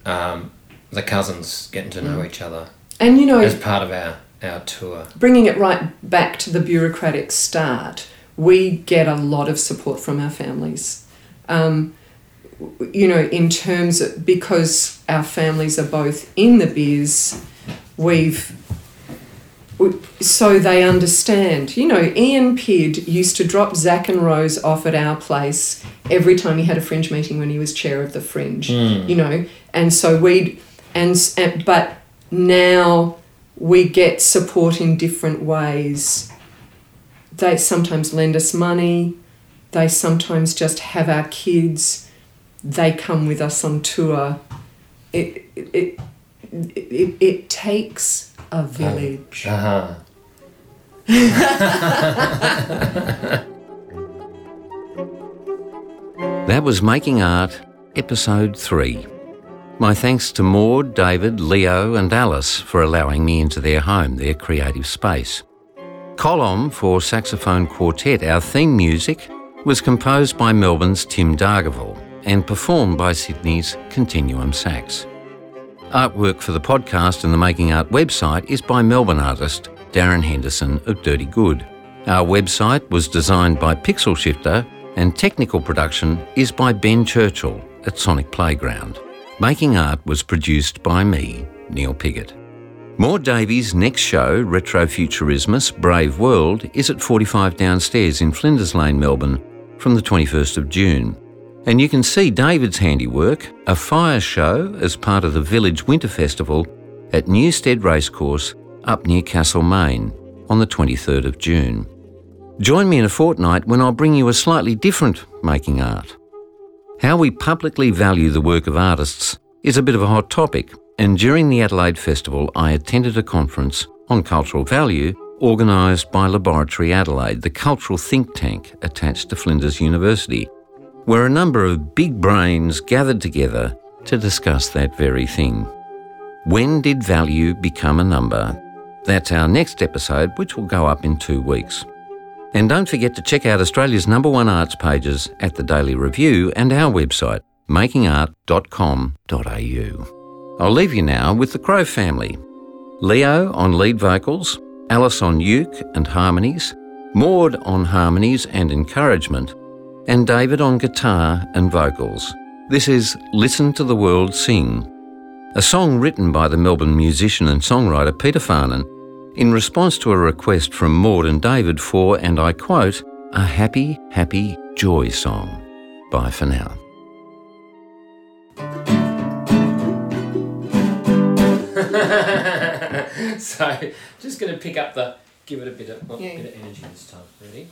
Um, the cousins getting to Mm. know each other And, you know, as part of our, our tour. bringing it right back to the bureaucratic start, we get a lot of support from our families. Um, w- you know, in terms of, because our families are both in the biz, we've so they understand. You know, Ian Pidd used to drop Zach and Rose off at our place every time he had a fringe meeting when he was chair of the fringe. Hmm. You know, and so we'd and, and but now we get support in different ways. They sometimes lend us money, they sometimes just have our kids, they come with us on tour. It, it, it, it, takes a village. Uh-huh. That was Making Art, Episode 3. My thanks to Maud, David, Leo, and Alice for allowing me into their home, their creative space. Column for Saxophone Quartet, our theme music, was composed by Melbourne's Tim Dargaville and performed by Sydney's Continuum Sax. Artwork for the podcast and the Making Art website is by Melbourne artist Darren Henderson of Dirty Good. Our website was designed by Pixel Shifter and technical production is by Ben Churchill at Sonic Playground. Making Art was produced by me, Neil Piggott. Maud Davey's next show, Retrofuturismus Brave World, is at 45 Downstairs in Flinders Lane, Melbourne, from the 21st of June. And you can see David's handiwork, a fire show as part of the Village Winter Festival at Newstead Racecourse up near Castlemaine on the 23rd of June. Join me in a fortnight when I'll bring you a slightly different making art. How we publicly value the work of artists is a bit of a hot topic, and during the Adelaide Festival, I attended a conference on cultural value organised by Laboratory Adelaide, the cultural think tank attached to Flinders University, where a number of big brains gathered together to discuss that very thing. When did value become a number? That's our next episode, which will go up in two weeks. And don't forget to check out Australia's number one arts pages at the Daily Review and our website, makingart.com.au. I'll leave you now with the Crow family Leo on lead vocals, Alice on uke and harmonies, Maud on harmonies and encouragement, and David on guitar and vocals. This is Listen to the World Sing, a song written by the Melbourne musician and songwriter Peter Farnan in response to a request from Maud and David for, and I quote, a happy, happy joy song. Bye for now. so, just going to pick up the, give it a bit of, oh, Yeah. bit of energy this time. Ready?